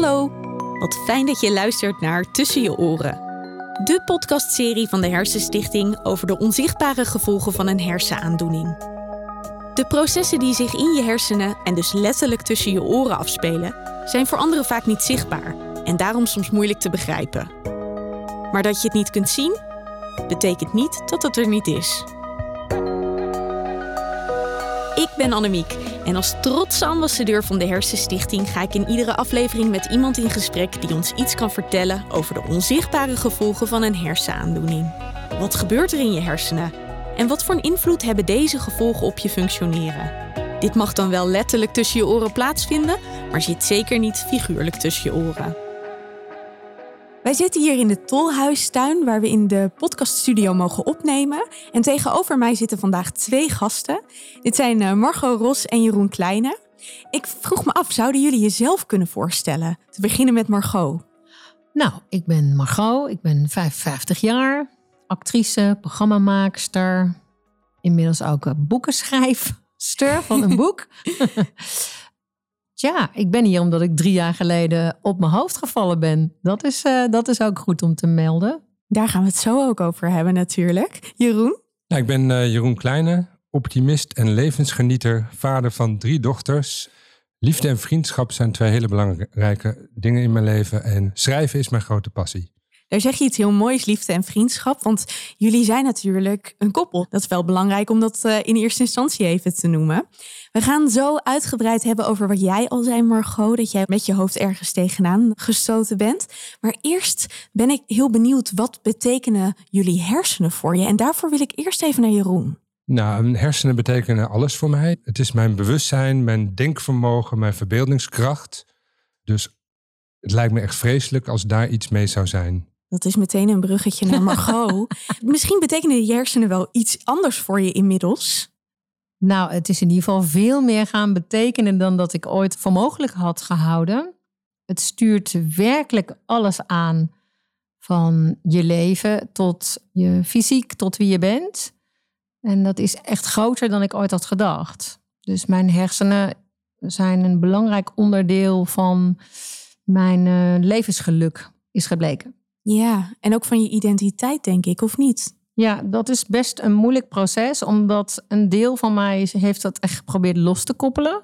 Hallo, wat fijn dat je luistert naar Tussen je oren. De podcastserie van de Hersenstichting over de onzichtbare gevolgen van een hersenaandoening. De processen die zich in je hersenen en dus letterlijk tussen je oren afspelen, zijn voor anderen vaak niet zichtbaar en daarom soms moeilijk te begrijpen. Maar dat je het niet kunt zien, betekent niet dat het er niet is. Ik ben Annemiek en als trotse ambassadeur van de Hersenstichting ga ik in iedere aflevering met iemand in gesprek die ons iets kan vertellen over de onzichtbare gevolgen van een hersenaandoening. Wat gebeurt er in je hersenen? En wat voor een invloed hebben deze gevolgen op je functioneren? Dit mag dan wel letterlijk tussen je oren plaatsvinden, maar zit zeker niet figuurlijk tussen je oren. Wij zitten hier in de Tolhuistuin, waar we in de podcaststudio mogen opnemen. En tegenover mij zitten vandaag twee gasten. Dit zijn eh, Margot Ros en Jeroen Kleine. Ik vroeg me af, zouden jullie jezelf kunnen voorstellen? Te beginnen met Margot. Nou, ik ben Margot, ik ben 55 jaar, actrice, programmamaakster, inmiddels ook boekenschrijfster van een boek. Ja, ik ben hier omdat ik drie jaar geleden op mijn hoofd gevallen ben. Dat is, uh, dat is ook goed om te melden. Daar gaan we het zo ook over hebben natuurlijk. Jeroen? Ja, ik ben uh, Jeroen Kleine, optimist en levensgenieter, vader van drie dochters. Liefde en vriendschap zijn twee hele belangrijke dingen in mijn leven. En schrijven is mijn grote passie. Daar zeg je iets heel moois, liefde en vriendschap. Want jullie zijn natuurlijk een koppel. Dat is wel belangrijk om dat uh, in eerste instantie even te noemen. We gaan zo uitgebreid hebben over wat jij al zei, Margot. Dat jij met je hoofd ergens tegenaan gestoten bent. Maar eerst ben ik heel benieuwd, wat betekenen jullie hersenen voor je? En daarvoor wil ik eerst even naar Jeroen. Nou, hersenen betekenen alles voor mij. Het is mijn bewustzijn, mijn denkvermogen, mijn verbeeldingskracht. Dus het lijkt me echt vreselijk als daar iets mee zou zijn. Dat is meteen een bruggetje naar Margot. Misschien betekenen die hersenen wel iets anders voor je inmiddels. Nou, het is in ieder geval veel meer gaan betekenen dan dat ik ooit voor mogelijk had gehouden. Het stuurt werkelijk alles aan van je leven tot je fysiek, tot wie je bent. En dat is echt groter dan ik ooit had gedacht. Dus mijn hersenen zijn een belangrijk onderdeel van mijn uh, levensgeluk, is gebleken. Ja, en ook van je identiteit, denk ik, of niet? Ja, dat is best een moeilijk proces, omdat een deel van mij heeft dat echt geprobeerd los te koppelen.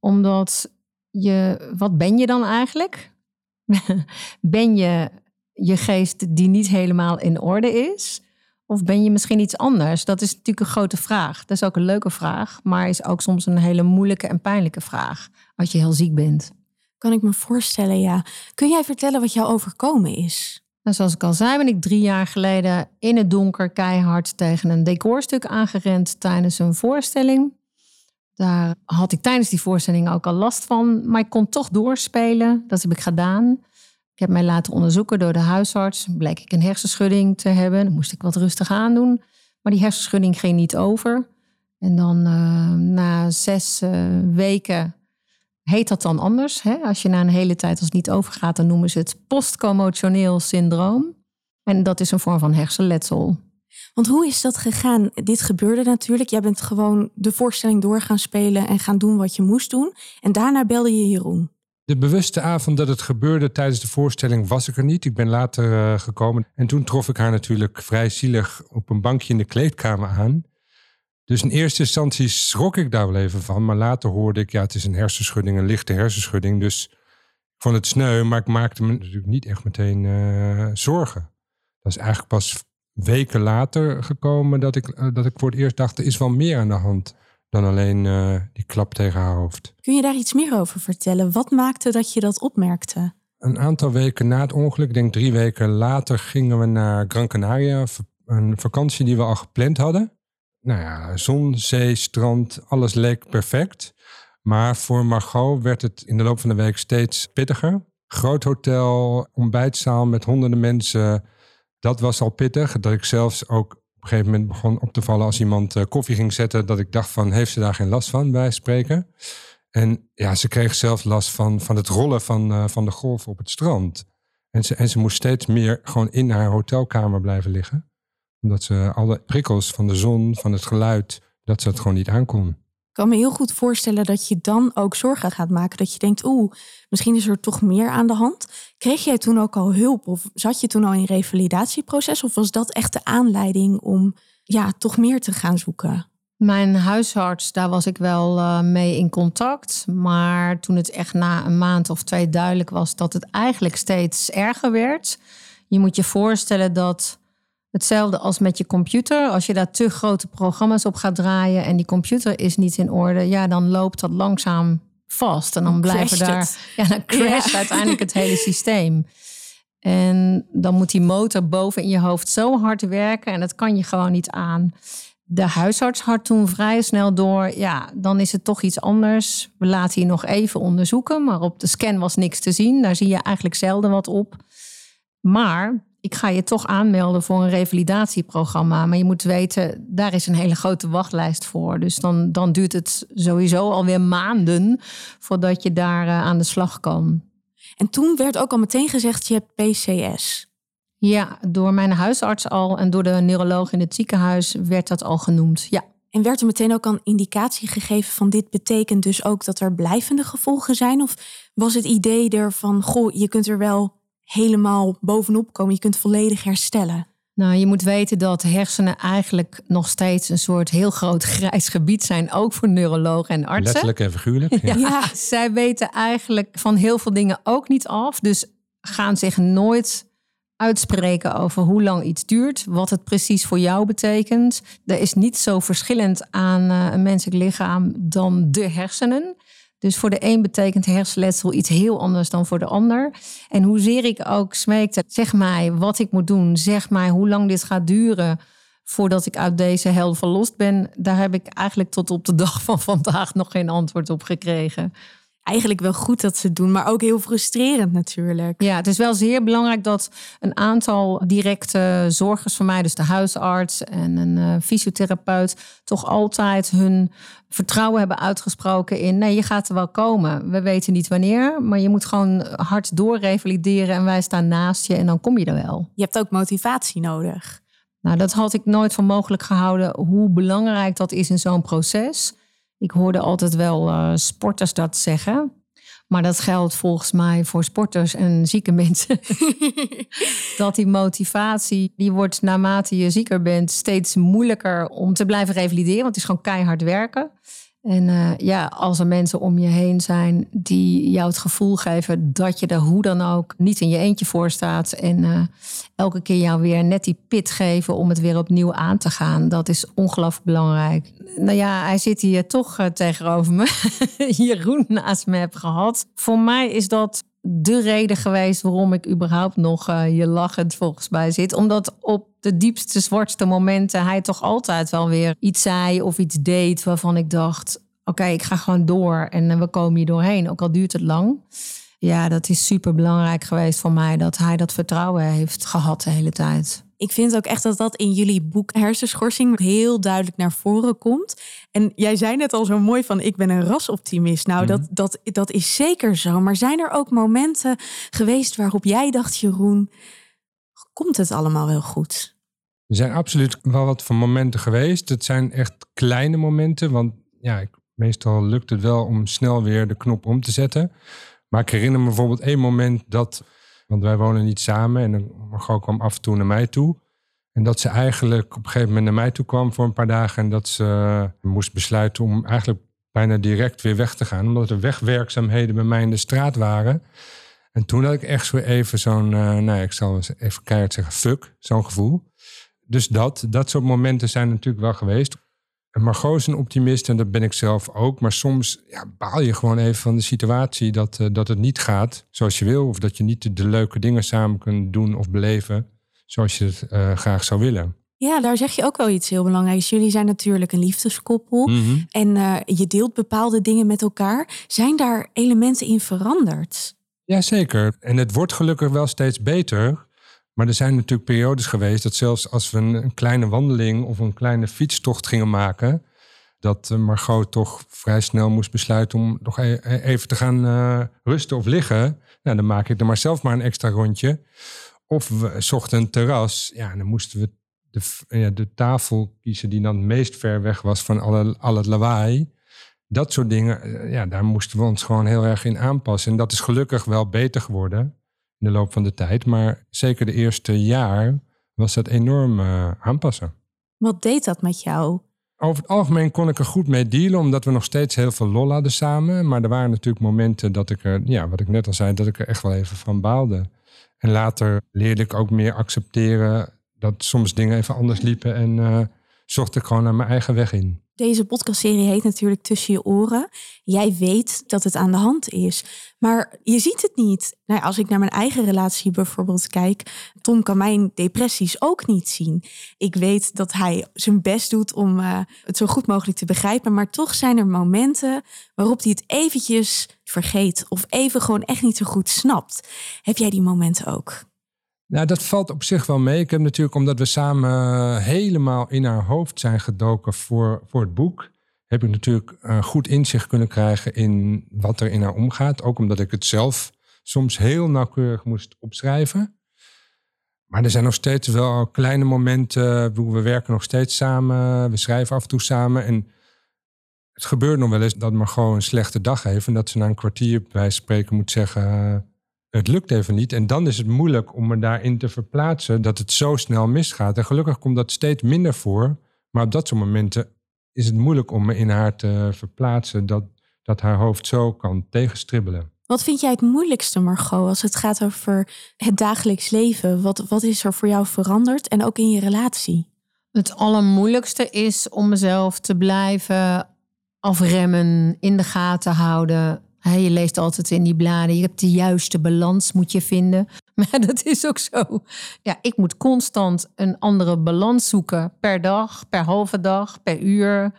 Omdat je, wat ben je dan eigenlijk? ben je je geest die niet helemaal in orde is? Of ben je misschien iets anders? Dat is natuurlijk een grote vraag. Dat is ook een leuke vraag, maar is ook soms een hele moeilijke en pijnlijke vraag als je heel ziek bent. Kan ik me voorstellen, ja. Kun jij vertellen wat jou overkomen is? Zoals ik al zei, ben ik drie jaar geleden in het donker keihard tegen een decorstuk aangerend tijdens een voorstelling. Daar had ik tijdens die voorstelling ook al last van, maar ik kon toch doorspelen. Dat heb ik gedaan. Ik heb mij laten onderzoeken door de huisarts. Bleek ik een hersenschudding te hebben. Moest ik wat rustig aandoen. Maar die hersenschudding ging niet over. En dan uh, na zes uh, weken heet dat dan anders. Hè? Als je na een hele tijd als het niet overgaat, dan noemen ze het postcommotioneel syndroom. En dat is een vorm van hersenletsel. Want hoe is dat gegaan? Dit gebeurde natuurlijk. Jij bent gewoon de voorstelling door gaan spelen en gaan doen wat je moest doen. En daarna belde je Jeroen. De bewuste avond dat het gebeurde tijdens de voorstelling was ik er niet. Ik ben later uh, gekomen. En toen trof ik haar natuurlijk vrij zielig op een bankje in de kleedkamer aan. Dus in eerste instantie schrok ik daar wel even van. Maar later hoorde ik, ja, het is een hersenschudding, een lichte hersenschudding. Dus ik vond het sneu, maar ik maakte me natuurlijk niet echt meteen uh, zorgen. Dat is eigenlijk pas weken later gekomen dat ik, uh, dat ik voor het eerst dacht, er is wel meer aan de hand dan alleen uh, die klap tegen haar hoofd. Kun je daar iets meer over vertellen? Wat maakte dat je dat opmerkte? Een aantal weken na het ongeluk, ik denk drie weken later, gingen we naar Gran Canaria. Een vakantie die we al gepland hadden nou ja, zon, zee, strand, alles leek perfect. Maar voor Margot werd het in de loop van de week steeds pittiger. Groot hotel, ontbijtzaal met honderden mensen. Dat was al pittig. Dat ik zelfs ook op een gegeven moment begon op te vallen als iemand eh, koffie ging zetten. Dat ik dacht van, heeft ze daar geen last van bij spreken? En ja, ze kreeg zelfs last van, van het rollen van, uh, van de golf op het strand. En ze, en ze moest steeds meer gewoon in haar hotelkamer blijven liggen omdat ze alle prikkels van de zon, van het geluid, dat ze het gewoon niet aankon. kan me heel goed voorstellen dat je dan ook zorgen gaat maken. Dat je denkt, oeh, misschien is er toch meer aan de hand. Kreeg jij toen ook al hulp of zat je toen al in revalidatieproces? Of was dat echt de aanleiding om ja, toch meer te gaan zoeken? Mijn huisarts, daar was ik wel uh, mee in contact. Maar toen het echt na een maand of twee duidelijk was dat het eigenlijk steeds erger werd. Je moet je voorstellen dat hetzelfde als met je computer. Als je daar te grote programma's op gaat draaien en die computer is niet in orde, ja, dan loopt dat langzaam vast. En dan, blijven daar. Ja, dan crasht uiteindelijk het hele systeem. En dan moet die motor boven in je hoofd zo hard werken en dat kan je gewoon niet aan. De huisarts had toen vrij snel door, ja, dan is het toch iets anders. We laten je nog even onderzoeken, maar op de scan was niks te zien. Daar zie je eigenlijk zelden wat op. Maar ik ga je toch aanmelden voor een revalidatieprogramma. Maar je moet weten, daar is een hele grote wachtlijst voor. Dus dan, dan duurt het sowieso alweer maanden voordat je daar uh, aan de slag kan. En toen werd ook al meteen gezegd, je hebt PCS. Ja, door mijn huisarts al en door de neuroloog in het ziekenhuis werd dat al genoemd. Ja. En werd er meteen ook een indicatie gegeven van dit betekent dus ook dat er blijvende gevolgen zijn? Of was het idee er van, goh, je kunt er wel helemaal bovenop komen. Je kunt volledig herstellen. Nou, je moet weten dat hersenen eigenlijk nog steeds een soort heel groot grijs gebied zijn, ook voor neurologen en artsen. Letterlijk en figuurlijk. Ja. ja, zij weten eigenlijk van heel veel dingen ook niet af. Dus gaan zich nooit uitspreken over hoe lang iets duurt, wat het precies voor jou betekent. Er is niet zo verschillend aan eh, een menselijk lichaam dan de hersenen. Dus voor de een betekent hersenletsel iets heel anders dan voor de ander. En hoezeer ik ook smeekte, zeg mij wat ik moet doen, zeg mij hoe lang dit gaat duren voordat ik uit deze hel verlost ben, daar heb ik eigenlijk tot op de dag van vandaag nog geen antwoord op gekregen eigenlijk wel goed dat ze het doen, maar ook heel frustrerend natuurlijk. Ja, het is wel zeer belangrijk dat een aantal directe zorgers van mij, dus de huisarts en een uh, fysiotherapeut, toch altijd hun vertrouwen hebben uitgesproken in nee, je gaat er wel komen. We weten niet wanneer, maar je moet gewoon hard doorrevalideren en wij staan naast je en dan kom je er wel. Je hebt ook motivatie nodig. Nou, dat had ik nooit voor mogelijk gehouden, hoe belangrijk dat is in zo'n proces. Ik hoorde altijd wel uh, sporters dat zeggen. Maar dat geldt volgens mij voor sporters en zieke mensen. dat die motivatie, die wordt naarmate je zieker bent steeds moeilijker om te blijven revalideren. Want het is gewoon keihard werken. En uh, ja, als er mensen om je heen zijn die jou het gevoel geven dat je er hoe dan ook niet in je eentje voor staat. En uh, elke keer jou weer net die pit geven om het weer opnieuw aan te gaan. Dat is ongelooflijk belangrijk. Nou ja, hij zit hier toch uh, tegenover me. Jeroen naast me heb gehad. Voor mij is dat de reden geweest waarom ik überhaupt nog je lachend volgens mij zit. Omdat op de diepste, zwartste momenten hij toch altijd wel weer iets zei of iets deed waarvan ik dacht: oké, ik ga gewoon door en uh, we komen hier doorheen, ook al duurt het lang. Ja, dat is super belangrijk geweest voor mij dat hij dat vertrouwen heeft gehad de hele tijd. Ik vind ook echt dat dat in jullie boek Hersenschorsing heel duidelijk naar voren komt. En jij zei net al zo mooi van ik ben een rasoptimist. Nou, dat, mhm. dat, dat is zeker zo. Maar zijn er ook momenten geweest waarop jij dacht, Jeroen, komt het allemaal wel goed? Er zijn absoluut wel wat van momenten geweest. Het zijn echt kleine momenten, want ja, ik, meestal lukt het wel om snel weer de knop om te zetten. Maar ik herinner me bijvoorbeeld één moment dat want wij wonen niet samen en Margot kwam af en toe naar mij toe. En dat ze eigenlijk op een gegeven moment naar mij toe kwam voor een paar dagen. En dat ze moest besluiten om eigenlijk bijna direct weer weg te gaan. Omdat er wegwerkzaamheden bij mij in de straat waren. En toen had ik echt zo even zo'n, uh, nou ik zal even keihard zeggen, fuck, zo'n gevoel. Dus dat, dat soort momenten zijn natuurlijk wel geweest. En Margot is een optimist en dat ben ik zelf ook. Maar soms ja, baal je gewoon even van de situatie dat, uh, dat het niet gaat zoals je wil. Of dat je niet de, leuke dingen samen kunt doen of beleven zoals je het uh, graag zou willen. Ja, daar zeg je ook wel iets heel belangrijks. Jullie zijn natuurlijk een liefdeskoppel mm en uh, je deelt bepaalde dingen met elkaar. Zijn daar elementen in veranderd? Jazeker. En het wordt gelukkig wel steeds beter. Maar er zijn natuurlijk periodes geweest dat zelfs als we een, kleine wandeling of een kleine fietstocht gingen maken, dat eh, Margot toch vrij snel moest besluiten om nog e-, e-, even te gaan uh, rusten of liggen. Nou, dan maak ik er maar zelf maar een extra rondje. Of we zochten een terras. Ja, dan moesten we de, ja, de tafel kiezen die dan het meest ver weg was van alle, al het lawaai. Dat soort dingen, eh, ja, daar moesten we ons gewoon heel erg in aanpassen. En dat is gelukkig wel beter geworden in de loop van de tijd. Maar zeker de eerste jaar was dat enorm uh, aanpassen. Wat deed dat met jou? Over het algemeen kon ik er goed mee dealen, omdat we nog steeds heel veel lol hadden samen. Maar er waren natuurlijk momenten dat ik er, ja, wat ik net al zei, dat ik er echt wel even van baalde. En later leerde ik ook meer accepteren dat soms dingen even anders liepen en uh, zocht ik gewoon naar mijn eigen weg in. Deze podcastserie heet natuurlijk Tussen je oren. Jij weet dat het aan de hand is, maar je ziet het niet. Nou, als ik naar mijn eigen relatie bijvoorbeeld kijk, Tom kan mijn depressies ook niet zien. Ik weet dat hij zijn best doet om uh, het zo goed mogelijk te begrijpen, maar toch zijn er momenten waarop hij het eventjes vergeet of even gewoon echt niet zo goed snapt. Heb jij die momenten ook? Nou, dat valt op zich wel mee. Ik heb natuurlijk, omdat we samen helemaal in haar hoofd zijn gedoken voor, voor het boek, heb ik natuurlijk uh, goed inzicht kunnen krijgen in wat er in haar omgaat. Ook omdat ik het zelf soms heel nauwkeurig moest opschrijven. Maar er zijn nog steeds wel kleine momenten. We werken nog steeds samen. We schrijven af en toe samen. En het gebeurt nog wel eens dat gewoon een slechte dag heeft. En dat ze na een kwartier bij spreken moet zeggen het lukt even niet. En dan is het moeilijk om me daarin te verplaatsen dat het zo snel misgaat. En gelukkig komt dat steeds minder voor. Maar op dat soort momenten is het moeilijk om me in haar te verplaatsen dat, dat haar hoofd zo kan tegenstribbelen. Wat vind jij het moeilijkste, Margot, als het gaat over het dagelijks leven? Wat, wat is er voor jou veranderd en ook in je relatie? Het allermoeilijkste is om mezelf te blijven afremmen, in de gaten houden, je leest altijd in die bladen, je hebt de juiste balans moet je vinden. Maar dat is ook zo. Ja, ik moet constant een andere balans zoeken per dag, per halve dag, per uur,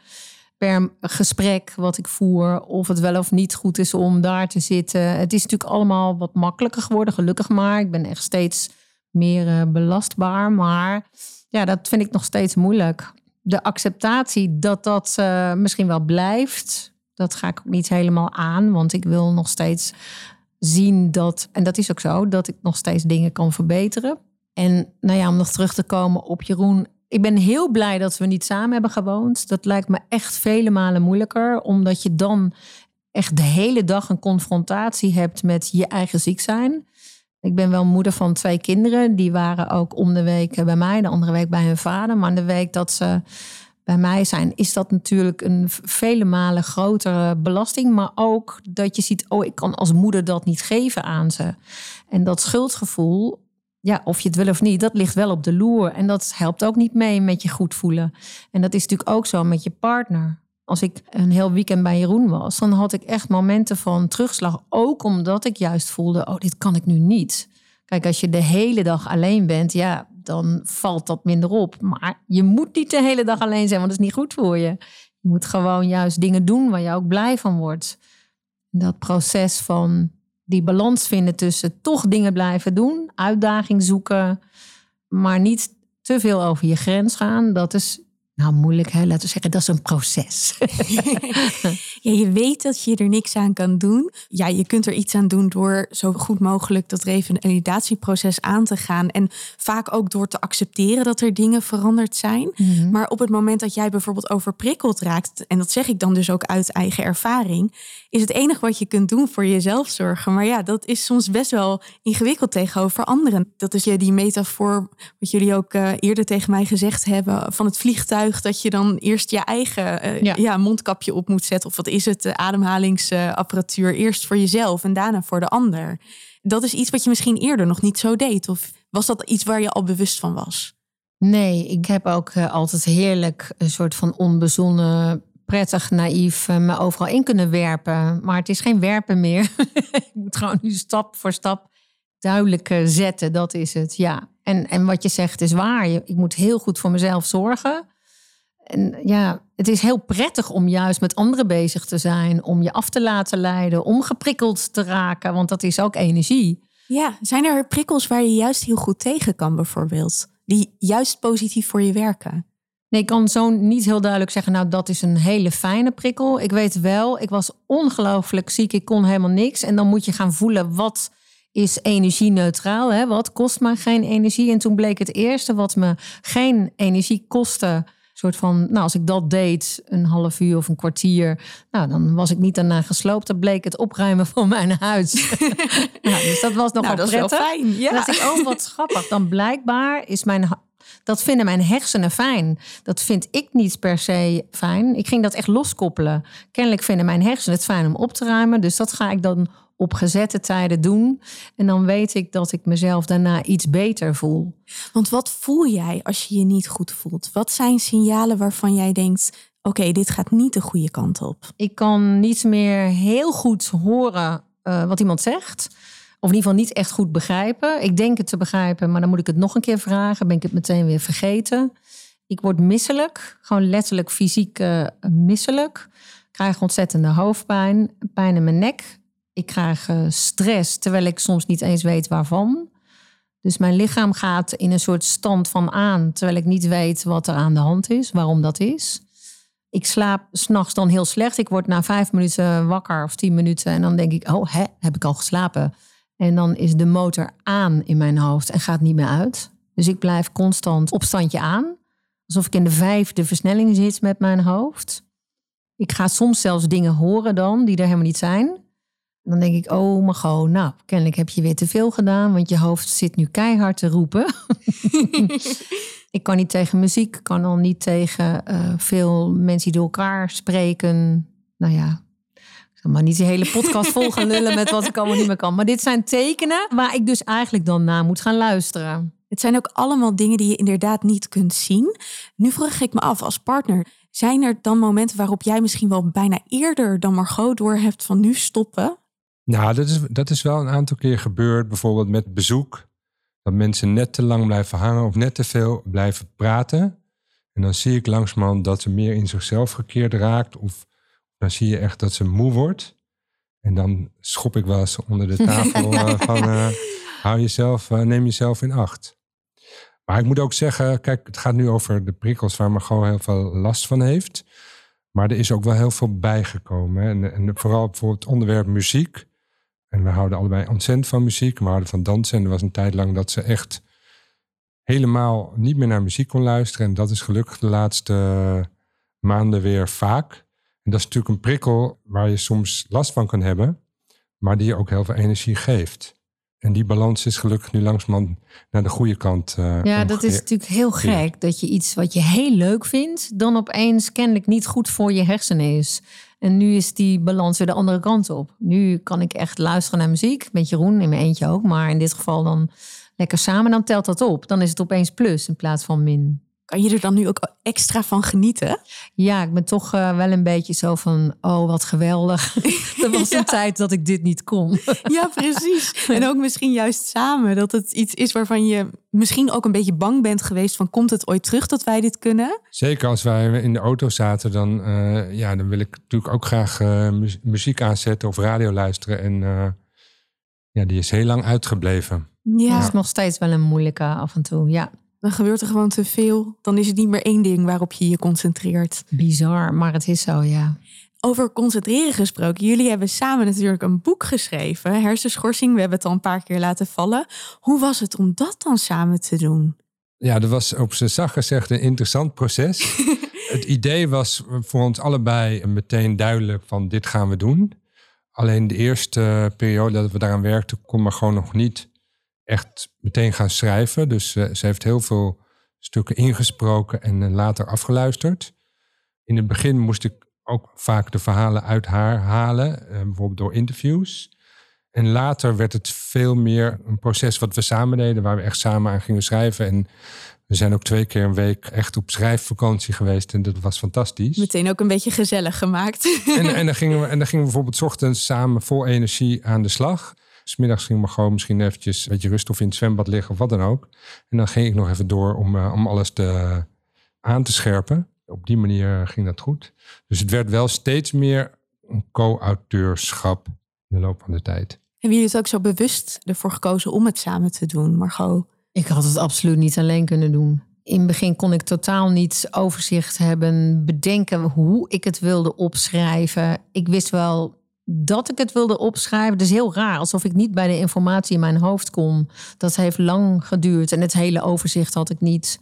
per gesprek wat ik voer. Of het wel of niet goed is om daar te zitten. Het is natuurlijk allemaal wat makkelijker geworden, gelukkig maar. Ik ben echt steeds meer uh, belastbaar. Maar ja, dat vind ik nog steeds moeilijk. De acceptatie dat dat uh, misschien wel blijft dat ga ik ook niet helemaal aan, want ik wil nog steeds zien dat, en dat is ook zo, dat ik nog steeds dingen kan verbeteren. En nou ja, om nog terug te komen op Jeroen. Ik ben heel blij dat we niet samen hebben gewoond. Dat lijkt me echt vele malen moeilijker, omdat je dan echt de hele dag een confrontatie hebt met je eigen ziek zijn. Ik ben wel moeder van twee kinderen. Die waren ook om de week bij mij, de andere week bij hun vader. Maar de week dat ze bij mij zijn, is dat natuurlijk een vele malen grotere belasting. Maar ook dat je ziet, oh, ik kan als moeder dat niet geven aan ze. En dat schuldgevoel, ja, of je het wil of niet, dat ligt wel op de loer. En dat helpt ook niet mee met je goed voelen. En dat is natuurlijk ook zo met je partner. Als ik een heel weekend bij Jeroen was, dan had ik echt momenten van terugslag. Ook omdat ik juist voelde, oh, dit kan ik nu niet. Kijk, als je de hele dag alleen bent, ja, dan valt dat minder op. Maar je moet niet de hele dag alleen zijn, want dat is niet goed voor je. Je moet gewoon juist dingen doen waar je ook blij van wordt. Dat proces van die balans vinden tussen toch dingen blijven doen, uitdaging zoeken, maar niet te veel over je grens gaan. Dat is nou, moeilijk, hè? laten we zeggen, dat is een proces. ja, je weet dat je er niks aan kan doen. Ja, je kunt er iets aan doen door zo goed mogelijk dat revalidatieproces aan te gaan. En vaak ook door te accepteren dat er dingen veranderd zijn. Mhm. Maar op het moment dat jij bijvoorbeeld overprikkeld raakt, en dat zeg ik dan dus ook uit eigen ervaring, is het enige wat je kunt doen voor jezelf zorgen. Maar ja, dat is soms best wel ingewikkeld tegenover anderen. Dat is je die metafoor, wat jullie ook uh, eerder tegen mij gezegd hebben, van het vliegtuig dat je dan eerst je eigen uh, ja. mondkapje op moet zetten. Of wat is het, de ademhalingsapparatuur. Eerst voor jezelf en daarna voor de ander. Dat is iets wat je misschien eerder nog niet zo deed. Of was dat iets waar je al bewust van was? Nee, ik heb ook uh, altijd heerlijk een soort van onbezonnen, prettig, naïef uh, me overal in kunnen werpen. Maar het is geen werpen meer. ik moet gewoon nu stap voor stap duidelijk zetten. Dat is het, ja. En, en wat je zegt is waar. Ik moet heel goed voor mezelf zorgen. En ja, het is heel prettig om juist met anderen bezig te zijn, om je af te laten leiden, om geprikkeld te raken, want dat is ook energie. Ja, zijn er prikkels waar je juist heel goed tegen kan, bijvoorbeeld, die juist positief voor je werken? Nee, ik kan zo niet heel duidelijk zeggen, nou dat is een hele fijne prikkel. Ik weet wel, ik was ongelooflijk ziek, ik kon helemaal niks. En dan moet je gaan voelen, wat is energie-neutraal? Hè? Wat kost me geen energie? En toen bleek het eerste wat me geen energie kostte, soort van, nou, als ik dat deed, een half uur of een kwartier, nou, dan was ik niet daarna gesloopt. Dan bleek het opruimen van mijn huis. nou, dus dat was nogal nou, dat prettig. Is wel fijn. Ja. Dan dacht ik, oh, wat grappig. Dan blijkbaar is mijn, dat vinden mijn hersenen fijn. Dat vind ik niet per se fijn. Ik ging dat echt loskoppelen. Kennelijk vinden mijn hersenen het fijn om op te ruimen. Dus dat ga ik dan op gezette tijden doen. En dan weet ik dat ik mezelf daarna iets beter voel. Want wat voel jij als je je niet goed voelt? Wat zijn signalen waarvan jij denkt: oké, dit gaat niet de goede kant op? Ik kan niet meer heel goed horen eh, wat iemand zegt. Of in ieder geval niet echt goed begrijpen. Ik denk het te begrijpen, maar dan moet ik het nog een keer vragen. Ben ik het meteen weer vergeten. Ik word misselijk. Gewoon letterlijk fysiek eh, misselijk. Ik krijg ontzettende hoofdpijn. Pijn in mijn nek. Ik krijg eh, stress, terwijl ik soms niet eens weet waarvan. Dus mijn lichaam gaat in een soort stand van aan, terwijl ik niet weet wat er aan de hand is, waarom dat is. Ik slaap s'nachts dan heel slecht. Ik word na vijf minuten wakker of tien minuten en dan denk ik, oh, hè, heb ik al geslapen? En dan is de motor aan in mijn hoofd en gaat niet meer uit. Dus ik blijf constant op standje aan. Alsof ik in de vijfde versnelling zit met mijn hoofd. Ik ga soms zelfs dingen horen dan die er helemaal niet zijn. Dan denk ik, oh Margot, nou, kennelijk heb je weer te veel gedaan, want je hoofd zit nu keihard te roepen. ik kan niet tegen muziek, kan al niet tegen eh, veel mensen die door elkaar spreken. Nou ja, ik zal maar niet die hele podcast vol gaan lullen met wat ik allemaal niet meer kan. Maar dit zijn tekenen waar ik dus eigenlijk dan naar moet gaan luisteren. Het zijn ook allemaal dingen die je inderdaad niet kunt zien. Nu vraag ik me af als partner, zijn er dan momenten waarop jij misschien wel bijna eerder dan Margot door hebt van nu stoppen? Nou, dat is, dat is wel een aantal keer gebeurd. Bijvoorbeeld met bezoek. Dat mensen net te lang blijven hangen of net te veel blijven praten. En dan zie ik langzamerhand dat ze meer in zichzelf gekeerd raakt. Of dan zie je echt dat ze moe wordt. En dan schop ik wel eens onder de tafel uh, van... Uh, hou jezelf, uh, neem jezelf in acht. Maar ik moet ook zeggen, kijk, het gaat nu over de prikkels waar Margot heel veel last van heeft. Maar er is ook wel heel veel bijgekomen. En, en vooral bijvoorbeeld het onderwerp muziek. En we houden allebei ontzettend van muziek. We houden van dansen. En er was een tijd lang dat ze echt helemaal niet meer naar muziek kon luisteren. En dat is gelukkig de laatste maanden weer vaak. En dat is natuurlijk een prikkel waar je soms last van kan hebben. Maar die je ook heel veel energie geeft. En die balans is gelukkig nu langzamerhand naar de goede kant. Uh, ja, dat is natuurlijk heel gek. Dat je iets wat je heel leuk vindt, dan opeens kennelijk niet goed voor je hersenen is. En nu is die balans weer de andere kant op. Nu kan ik echt luisteren naar muziek. Met Jeroen, in mijn eentje ook. Maar in dit geval dan lekker samen. Dan telt dat op. Dan is het opeens plus in plaats van min. Kan je er dan nu ook extra van genieten? Ja, ik ben toch uh, wel een beetje zo van, oh wat geweldig. er was ja. een tijd dat ik dit niet kon. ja, precies. En ook misschien juist samen. Dat het iets is waarvan je misschien ook een beetje bang bent geweest van, komt het ooit terug dat wij dit kunnen? Zeker als wij in de auto zaten, dan, uh, ja, dan wil ik natuurlijk ook graag uh, muziek aanzetten of radio luisteren. En ja, die is heel lang uitgebleven. Ja. Dat is nog steeds wel een moeilijke af en toe, ja. Dan gebeurt er gewoon te veel. Dan is het niet meer één ding waarop je je concentreert. Bizar, maar het is zo, ja. Over concentreren gesproken. Jullie hebben samen natuurlijk een boek geschreven. Hersenschorsing, we hebben het al een paar keer laten vallen. Hoe was het om dat dan samen te doen? Ja, dat was op zijn zacht gezegd een interessant proces. het idee was voor ons allebei meteen duidelijk van dit gaan we doen. Alleen de eerste periode dat we daaraan werkten, kon maar gewoon nog niet echt meteen gaan schrijven. Dus uh, ze heeft heel veel stukken ingesproken en uh, later afgeluisterd. In het begin moest ik ook vaak de verhalen uit haar halen, uh, bijvoorbeeld door interviews. En later werd het veel meer een proces wat we samen deden, waar we echt samen aan gingen schrijven. En we zijn ook twee keer een week echt op schrijfvakantie geweest en dat was fantastisch. Meteen ook een beetje gezellig gemaakt. En, en, dan, gingen we, en dan gingen we bijvoorbeeld 's ochtends samen vol energie aan de slag. Smiddags ging we gewoon misschien eventjes een beetje rust of in het zwembad liggen of wat dan ook. En dan ging ik nog even door om, uh, om alles te, aan te scherpen. Op die manier ging dat goed. Dus het werd wel steeds meer een co-auteurschap in de loop van de tijd. Hebben jullie het ook zo bewust ervoor gekozen om het samen te doen, Margot? Ik had het absoluut niet alleen kunnen doen. In het begin kon ik totaal niet overzicht hebben, bedenken hoe ik het wilde opschrijven. Ik wist wel dat ik het wilde opschrijven. Het is heel raar, alsof ik niet bij de informatie in mijn hoofd kom. Dat heeft lang geduurd en het hele overzicht had ik niet.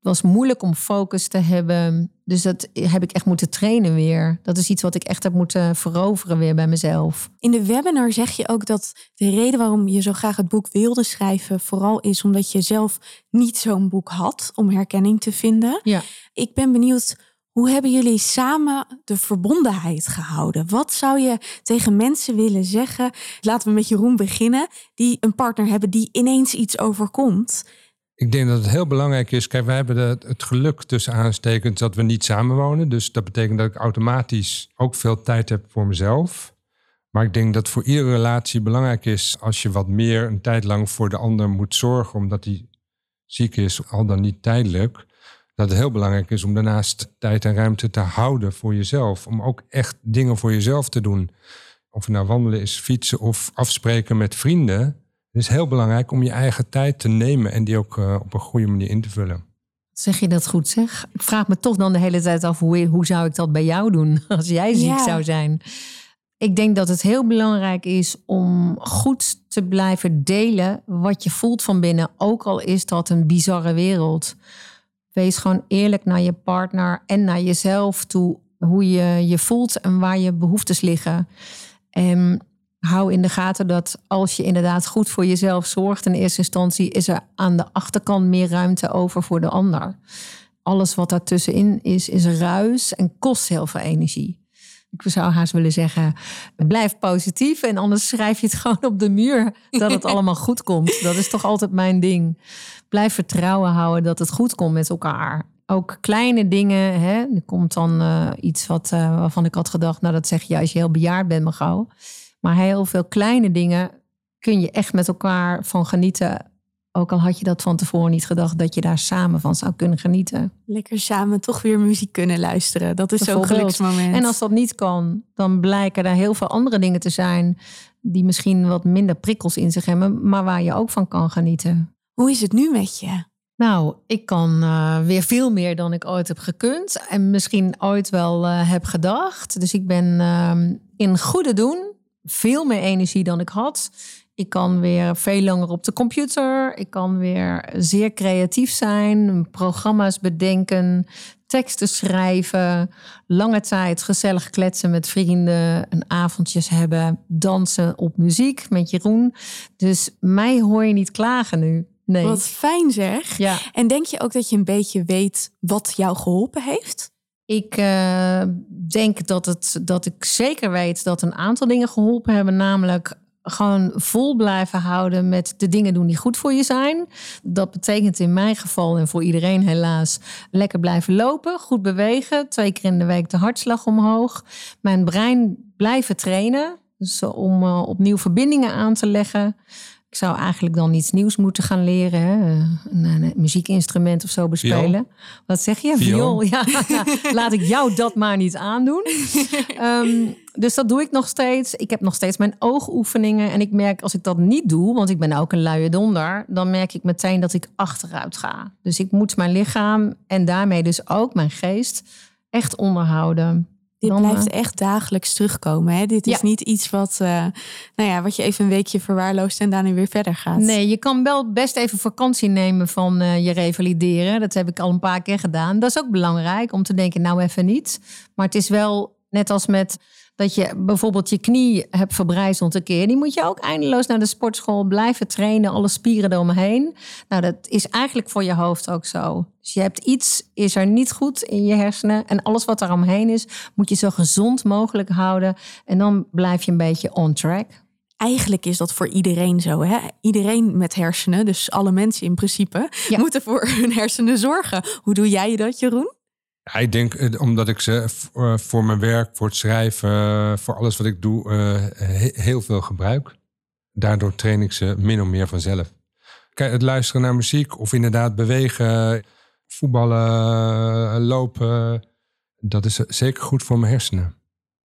was moeilijk om focus te hebben. Dus dat heb ik echt moeten trainen weer. Dat is iets wat ik echt heb moeten veroveren weer bij mezelf. In de webinar zeg je ook dat de reden waarom je zo graag het boek wilde schrijven, vooral is omdat je zelf niet zo'n boek had om herkenning te vinden. Ja. Ik ben benieuwd, hoe hebben jullie samen de verbondenheid gehouden? Wat zou je tegen mensen willen zeggen? Laten we met Jeroen beginnen, die een partner hebben die ineens iets overkomt. Ik denk dat het heel belangrijk is. Kijk, wij hebben het geluk tussen aanstekens dat we niet samenwonen. Dus dat betekent dat ik automatisch ook veel tijd heb voor mezelf. Maar ik denk dat voor iedere relatie belangrijk is als je wat meer een tijd lang voor de ander moet zorgen, omdat hij ziek is, al dan niet tijdelijk. Dat het heel belangrijk is om daarnaast tijd en ruimte te houden voor jezelf. Om ook echt dingen voor jezelf te doen. Of het nou wandelen is, fietsen of afspreken met vrienden. Het is heel belangrijk om je eigen tijd te nemen en die ook uh, op een goede manier in te vullen. Zeg je dat goed zeg? Ik vraag me toch dan de hele tijd af, hoe, hoe zou ik dat bij jou doen als jij ziek Ja. zou zijn? Ik denk dat het heel belangrijk is om goed te blijven delen wat je voelt van binnen. Ook al is dat een bizarre wereld. Wees gewoon eerlijk naar je partner en naar jezelf toe. Hoe je je voelt en waar je behoeftes liggen. En hou in de gaten dat als je inderdaad goed voor jezelf zorgt, in eerste instantie is er aan de achterkant meer ruimte over voor de ander. Alles wat daartussenin is, is ruis en kost heel veel energie. Ik zou haast willen zeggen, blijf positief en anders schrijf je het gewoon op de muur dat het allemaal goed komt. Dat is toch altijd mijn ding. Blijf vertrouwen houden dat het goed komt met elkaar. Ook kleine dingen. Hè? Er komt dan uh, iets wat, uh, waarvan ik had gedacht, nou dat zeg je als je heel bejaard bent, maar gauw. Maar heel veel kleine dingen kun je echt met elkaar van genieten. Ook al had je dat van tevoren niet gedacht dat je daar samen van zou kunnen genieten. Lekker samen toch weer muziek kunnen luisteren. Dat is zo'n geluksmoment. En als dat niet kan, dan blijken er heel veel andere dingen te zijn die misschien wat minder prikkels in zich hebben, maar waar je ook van kan genieten. Hoe is het nu met je? Nou, ik kan uh, weer veel meer dan ik ooit heb gekund. En misschien ooit wel uh, heb gedacht. Dus ik ben uh, in goede doen. Veel meer energie dan ik had. Ik kan weer veel langer op de computer. Ik kan weer zeer creatief zijn. Programma's bedenken. Teksten schrijven. Lange tijd gezellig kletsen met vrienden. Een avondjes hebben. Dansen op muziek met Jeroen. Dus mij hoor je niet klagen nu. Nee. Wat fijn zeg. Ja. En denk je ook dat je een beetje weet wat jou geholpen heeft? Ik uh, denk dat, het, dat ik zeker weet dat een aantal dingen geholpen hebben. Namelijk gewoon vol blijven houden met de dingen doen die goed voor je zijn. Dat betekent in mijn geval en voor iedereen helaas lekker blijven lopen, goed bewegen, twee keer in de week de hartslag omhoog. Mijn brein blijven trainen, dus om uh, opnieuw verbindingen aan te leggen. Ik zou eigenlijk dan iets nieuws moeten gaan leren. Hè? Een, een, muziekinstrument of zo bespelen. Viool. Wat zeg je? Viool. Viool. Ja, ja, laat ik jou dat maar niet aandoen. um, dus dat doe ik nog steeds. Ik heb nog steeds mijn oogoefeningen. En ik merk als ik dat niet doe, want ik ben ook een luie donder, dan merk ik meteen dat ik achteruit ga. Dus ik moet mijn lichaam en daarmee dus ook mijn geest echt onderhouden. Dit Dan, blijft eh, echt dagelijks terugkomen. Hè? Dit is Ja. niet iets wat, eh, nou ja, wat je even een weekje verwaarloost en daarna weer verder gaat. Nee, je kan wel best even vakantie nemen van eh, je revalideren. Dat heb ik al een paar keer gedaan. Dat is ook belangrijk om te denken, nou even niet. Maar het is wel net als met dat je bijvoorbeeld je knie hebt verbrijzeld een keer. Die moet je ook eindeloos naar de sportschool blijven trainen. Alle spieren eromheen. Nou, dat is eigenlijk voor je hoofd ook zo. Dus je hebt iets, is er niet goed in je hersenen. En alles wat er omheen is, moet je zo gezond mogelijk houden. En dan blijf je een beetje on track. Eigenlijk is dat voor iedereen zo. Hè? Iedereen met hersenen, dus alle mensen in principe, Ja. moeten voor hun hersenen zorgen. Hoe doe jij dat, Jeroen? Ja, ik denk eh, omdat ik ze v- eh, voor mijn werk, voor het schrijven, eh, voor alles wat ik doe, eh, he- heel veel gebruik. Daardoor train ik ze min of meer vanzelf. Kijk, het luisteren naar muziek of inderdaad bewegen, voetballen, lopen, dat is zeker goed voor mijn hersenen.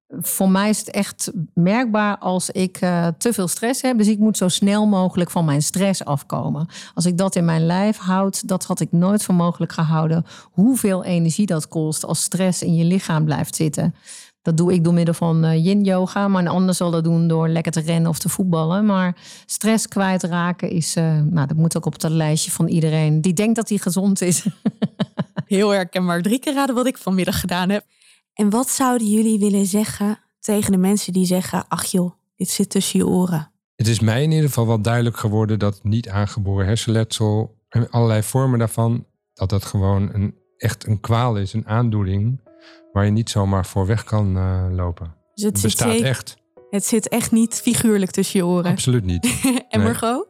Voor mij is het echt merkbaar als ik eh, te veel stress heb. Dus ik moet zo snel mogelijk van mijn stress afkomen. Als ik dat in mijn lijf houd, dat had ik nooit voor mogelijk gehouden. Hoeveel energie dat kost als stress in je lichaam blijft zitten. Dat doe ik door middel van uh, yin-yoga. Maar een ander zal dat doen door lekker te rennen of te voetballen. Maar stress kwijtraken is... Uh, nou, dat moet ook op dat lijstje van iedereen die denkt dat hij gezond is. Heel herkenbaar. Drie keer raden wat ik vanmiddag gedaan heb. En wat zouden jullie willen zeggen tegen de mensen die zeggen... ach joh, dit zit tussen je oren? Het is mij in ieder geval wel duidelijk geworden... dat niet aangeboren hersenletsel en allerlei vormen daarvan... dat dat gewoon een, echt een kwaal is, een aandoening waar je niet zomaar voor weg kan uh, lopen. Dus het, bestaat echt. Het zit echt niet figuurlijk tussen je oren. Absoluut niet. en nee. Margot?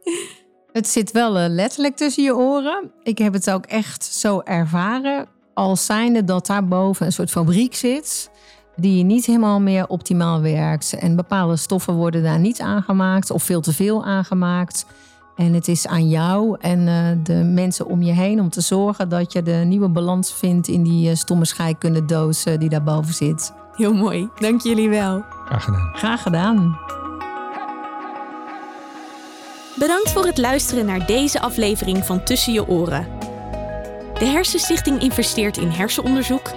Het zit wel uh, letterlijk tussen je oren. Ik heb het ook echt zo ervaren. Als zijnde dat daarboven een soort fabriek zit. Die niet helemaal meer optimaal werkt. En bepaalde stoffen worden daar niet aangemaakt. Of veel te veel aangemaakt. En het is aan jou en uh, de mensen om je heen om te zorgen dat je de nieuwe balans vindt in die uh, stomme scheikundedoos uh, die daarboven zit. Heel mooi, dank jullie wel. Graag gedaan. Graag gedaan. Bedankt voor het luisteren naar deze aflevering van Tussen je oren. De Hersenstichting investeert in hersenonderzoek,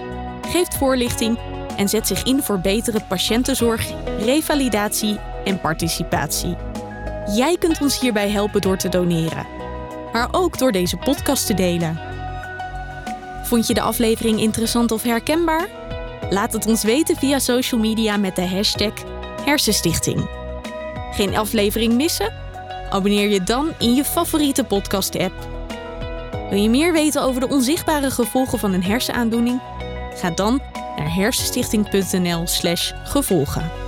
geeft voorlichting en zet zich in voor betere patiëntenzorg, revalidatie en participatie. Jij kunt ons hierbij helpen door te doneren, maar ook door deze podcast te delen. Vond je de aflevering interessant of herkenbaar? Laat het ons weten via social media met de hashtag Hersenstichting. Geen aflevering missen? Abonneer je dan in je favoriete podcast-app. Wil je meer weten over de onzichtbare gevolgen van een hersenaandoening? Ga dan naar hersenstichting.nl/gevolgen.